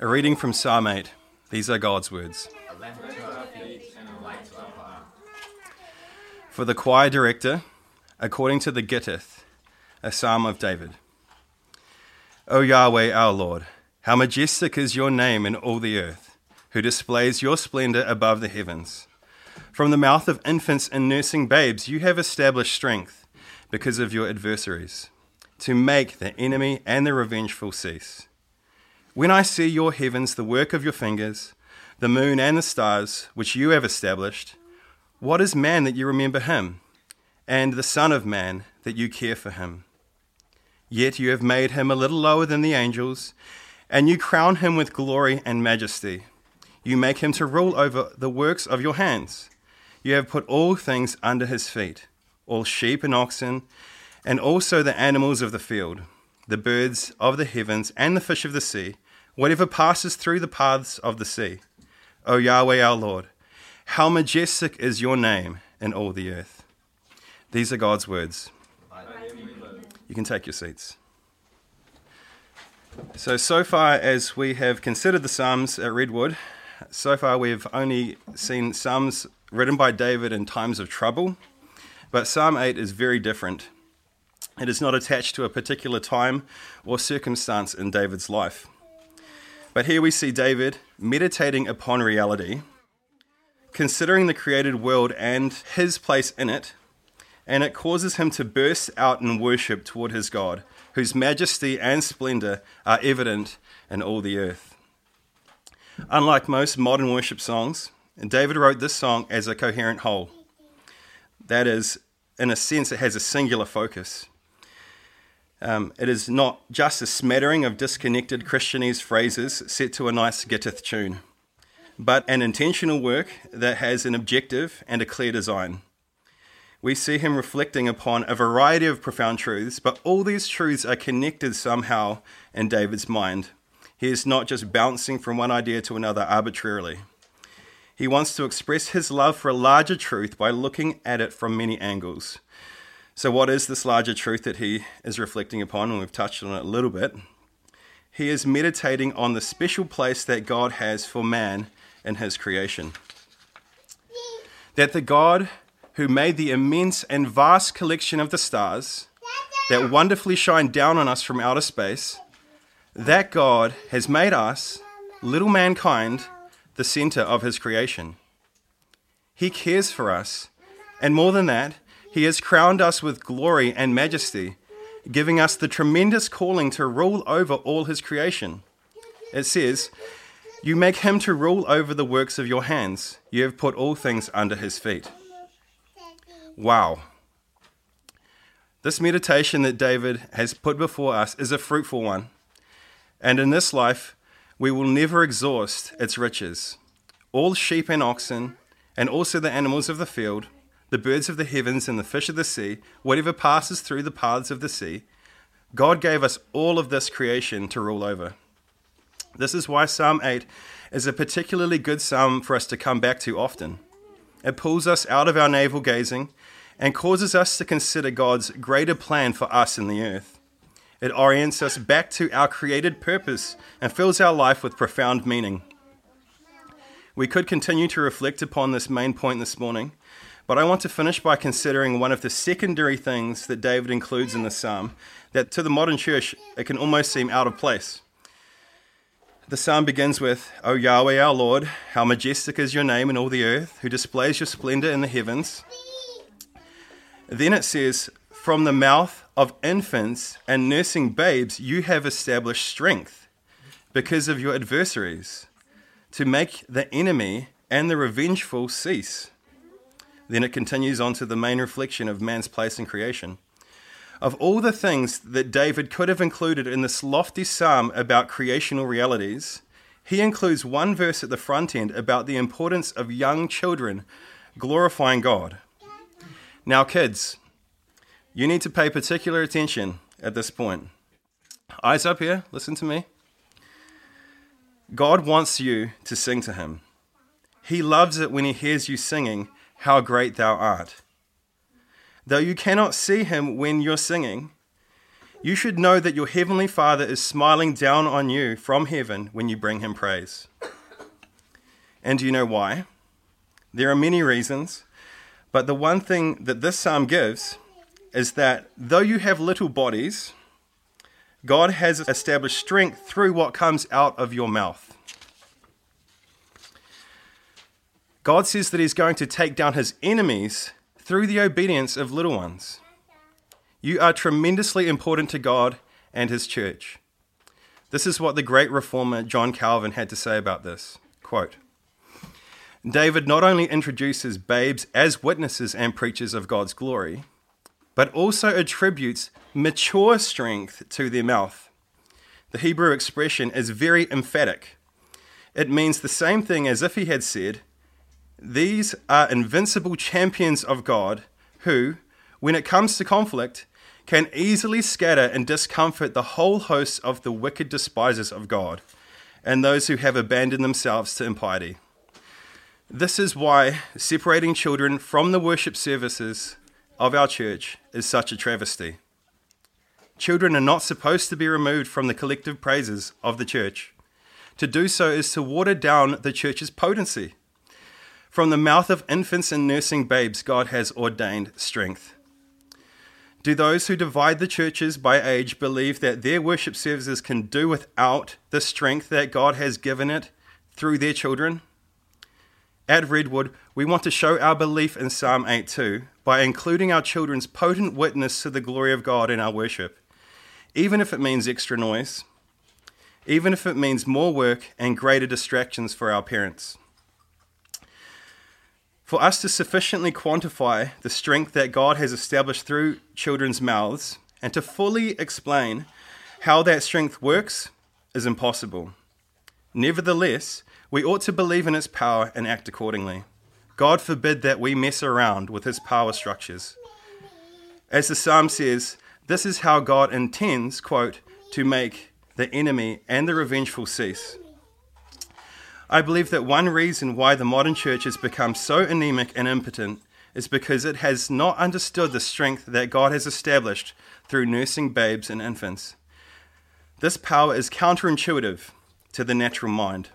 A reading from Psalm 8. These are God's words. For the choir director, according to the Gittith, a psalm of David. O Yahweh our Lord, how majestic is your name in all the earth, who displays your splendor above the heavens. From the mouth of infants and nursing babes, you have established strength because of your adversaries, to make the enemy and the revengeful cease. When I see your heavens, the work of your fingers, the moon and the stars, which you have established, what is man that you remember him, and the Son of Man that you care for him? Yet you have made him a little lower than the angels, and you crown him with glory and majesty. You make him to rule over the works of your hands. You have put all things under his feet, all sheep and oxen, and also the animals of the field, the birds of the heavens, and the fish of the sea whatever passes through the paths of the sea. O Yahweh our Lord, how majestic is your name in all the earth. These are God's words. You can take your seats. So, so far as we have considered the Psalms at Redwood, so far we've only seen Psalms written by David in times of trouble, but Psalm 8 is very different. It is not attached to a particular time or circumstance in David's life. But here we see David meditating upon reality, considering the created world and his place in it, and it causes him to burst out in worship toward his God, whose majesty and splendor are evident in all the earth. Unlike most modern worship songs, David wrote this song as a coherent whole. That is, in a sense, it has a singular focus. Um, it is not just a smattering of disconnected Christianese phrases set to a nice Gittith tune, but an intentional work that has an objective and a clear design. We see him reflecting upon a variety of profound truths, but all these truths are connected somehow in David's mind. He is not just bouncing from one idea to another arbitrarily. He wants to express his love for a larger truth by looking at it from many angles. So, what is this larger truth that he is reflecting upon? And we've touched on it a little bit. He is meditating on the special place that God has for man in his creation. That the God who made the immense and vast collection of the stars that wonderfully shine down on us from outer space, that God has made us, little mankind, the center of his creation. He cares for us, and more than that, he has crowned us with glory and majesty, giving us the tremendous calling to rule over all his creation. It says, You make him to rule over the works of your hands. You have put all things under his feet. Wow. This meditation that David has put before us is a fruitful one. And in this life, we will never exhaust its riches. All sheep and oxen, and also the animals of the field, the birds of the heavens and the fish of the sea, whatever passes through the paths of the sea. God gave us all of this creation to rule over. This is why Psalm 8 is a particularly good psalm for us to come back to often. It pulls us out of our navel gazing and causes us to consider God's greater plan for us in the earth. It orients us back to our created purpose and fills our life with profound meaning. We could continue to reflect upon this main point this morning, but I want to finish by considering one of the secondary things that David includes in the psalm that to the modern church it can almost seem out of place. The psalm begins with, O Yahweh our Lord, how majestic is your name in all the earth, who displays your splendor in the heavens. Then it says, From the mouth of infants and nursing babes, you have established strength because of your adversaries, to make the enemy and the revengeful cease. Then it continues on to the main reflection of man's place in creation. Of all the things that David could have included in this lofty psalm about creational realities, he includes one verse at the front end about the importance of young children glorifying God. Now, kids, you need to pay particular attention at this point. Eyes up here, listen to me. God wants you to sing to him. He loves it when he hears you singing how great thou art. Though you cannot see him when you're singing, You should know that your heavenly Father is smiling down on you from heaven when you bring him praise. And do you know why? There are many reasons, but the one thing that this psalm gives is that though you have little bodies, God has established strength through what comes out of your mouth. God says that He's going to take down His enemies through the obedience of little ones. You are tremendously important to God and His church. This is what the great reformer John Calvin had to say about this. Quote David not only introduces babes as witnesses and preachers of God's glory, but also attributes mature strength to their mouth. The Hebrew expression is very emphatic. It means the same thing as if he had said, These are invincible champions of God who, when it comes to conflict, can easily scatter and discomfort the whole host of the wicked despisers of God and those who have abandoned themselves to impiety. This is why separating children from the worship services of our church is such a travesty. Children are not supposed to be removed from the collective praises of the church. To do so is to water down the church's potency. From the mouth of infants and nursing babes, God has ordained strength. Do those who divide the churches by age believe that their worship services can do without the strength that God has given it through their children? At Redwood, we want to show our belief in Psalm 8:2 by including our children's potent witness to the glory of God in our worship, even if it means extra noise, even if it means more work and greater distractions for our parents. For us to sufficiently quantify the strength that God has established through children's mouths and to fully explain how that strength works is impossible. Nevertheless, we ought to believe in its power and act accordingly. God forbid that we mess around with his power structures. As the psalm says, this is how God intends, quote, to make the enemy and the revengeful cease. I believe that one reason why the modern church has become so anemic and impotent is because it has not understood the strength that God has established through nursing babes and infants. This power is counterintuitive to the natural mind,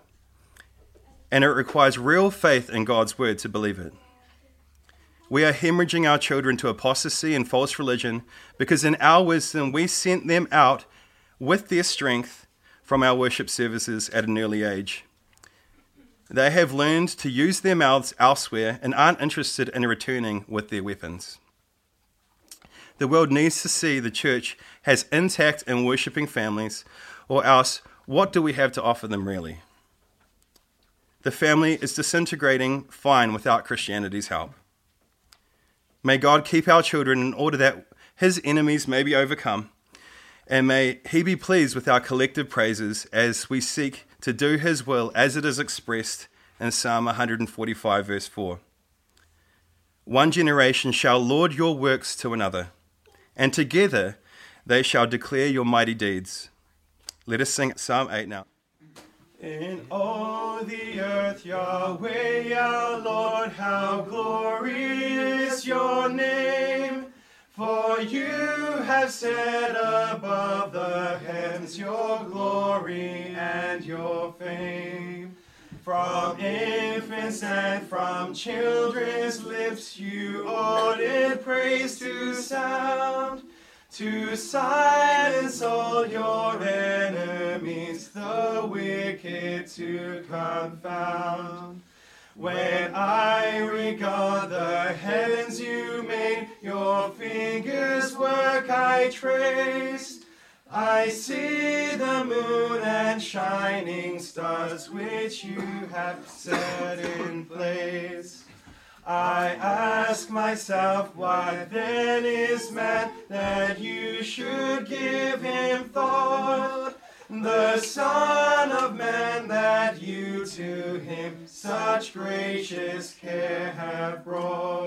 and it requires real faith in God's word to believe it. We are hemorrhaging our children to apostasy and false religion because, in our wisdom, we sent them out with their strength from our worship services at an early age. They have learned to use their mouths elsewhere and aren't interested in returning with their weapons. The world needs to see the church has intact and worshipping families, or else, what do we have to offer them really? The family is disintegrating fine without Christianity's help. May God keep our children in order that his enemies may be overcome, and may he be pleased with our collective praises as we seek to do his will as it is expressed in Psalm 145, verse 4. One generation shall lord your works to another, and together they shall declare your mighty deeds. Let us sing Psalm 8 now. In all the earth, Yahweh, our Lord, how glorious your name! For you have set above the heavens your glory and your fame. From infants and from children's lips you ordered praise to sound, to silence all your enemies, the wicked to confound. When I regard the heavens you made, your fingers' work I trace. I see the moon and shining stars which you have set in place. I ask myself, why then is man that you should give him thought? the Son of Man, that you to him such gracious care have brought.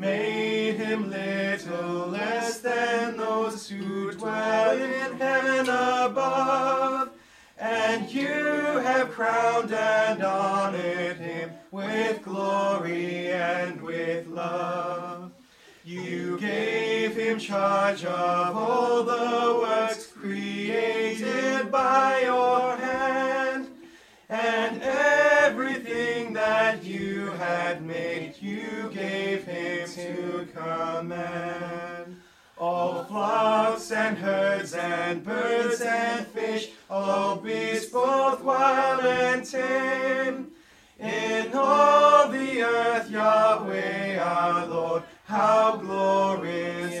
Made him little less than those who dwell in heaven above, and you have crowned and honored him with glory and with love. You gave him charge of all the works created by your command. All flocks and herds and birds and fish, all beasts both wild and tame. In all the earth, Yahweh our Lord, how glorious